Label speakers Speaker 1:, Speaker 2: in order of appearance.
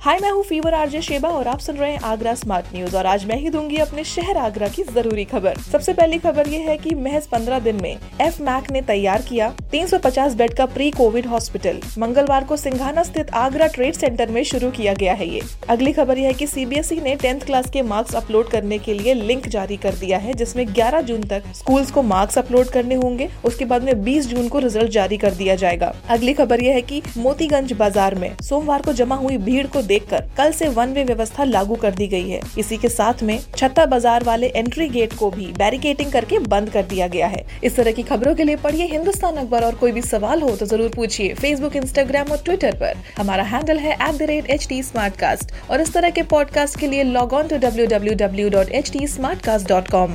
Speaker 1: हाय, मैं हूँ fever RJ Sheba और आप सुन रहे हैं आगरा स्मार्ट न्यूज़ और आज मैं ही दूँगी अपने शहर आगरा की ज़रूरी खबर। सबसे पहली खबर ये है कि महज 15 दिन में एफ़ मैक ने तैयार किया 350 बेड का प्री कोविड हॉस्पिटल मंगलवार को सिंघाना स्थित आगरा ट्रेड सेंटर में शुरू किया गया है ये। अगली खबर यह है की सीबीएसई ने टेंथ क्लास के मार्क्स अपलोड करने के लिए लिंक जारी कर दिया है, जिसमें ग्यारह जून तक स्कूल को मार्क्स अपलोड करने होंगे। उसके बाद में बीस जून को रिज़ल्ट जारी कर दिया जाएगा। अगली खबर यह है की मोतीगंज बाज़ार में सोमवार को जमा हुई भीड़ को देखकर कल से वन वे व्यवस्था लागू कर दी गई है। इसी के साथ में छत्ता बाज़ार वाले एंट्री गेट को भी बैरिकेटिंग करके बंद कर दिया गया है। इस तरह की खबरों के लिए पढ़िए हिंदुस्तान अखबार और कोई भी सवाल हो तो ज़रूर पूछिए फेसबुक इंस्टाग्राम और ट्विटर पर। हमारा हैंडल है एट और इस तरह के पॉडकास्ट के लिए log on to W W W dot H T smart cast dot com